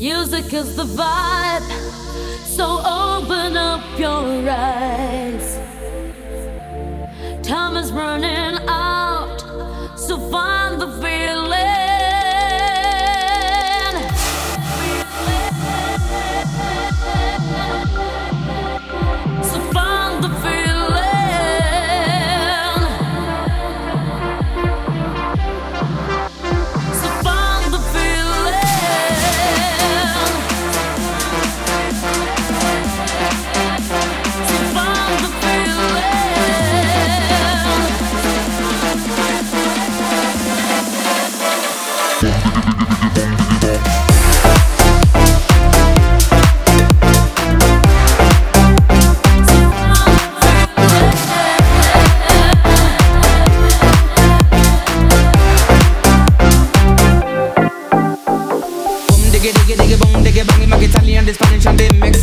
Music is the vibe, so open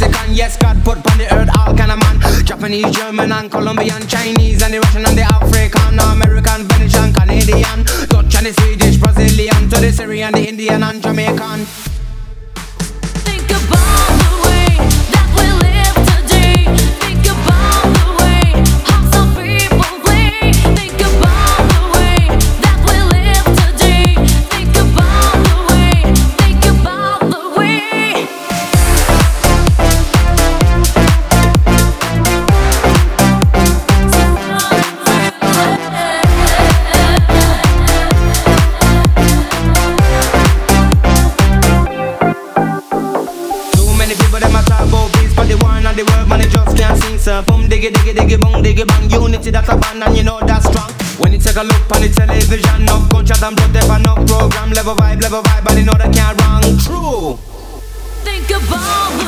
Mexican Yes, God put on the earth all kind of man. Japanese, German and Colombian Chinese and the Russian and the African American, Venetian, Canadian Dutch and the Swedish, Brazilian To the Syrian, the Indian and Jamaican so Boom diggy diggy diggy boom diggy bang. Unity that's a band and you know that's strong. When you take a look on the television Enough gunshot and blood there enough program. Level vibe, level vibe and you know they can't wrong. True. Think about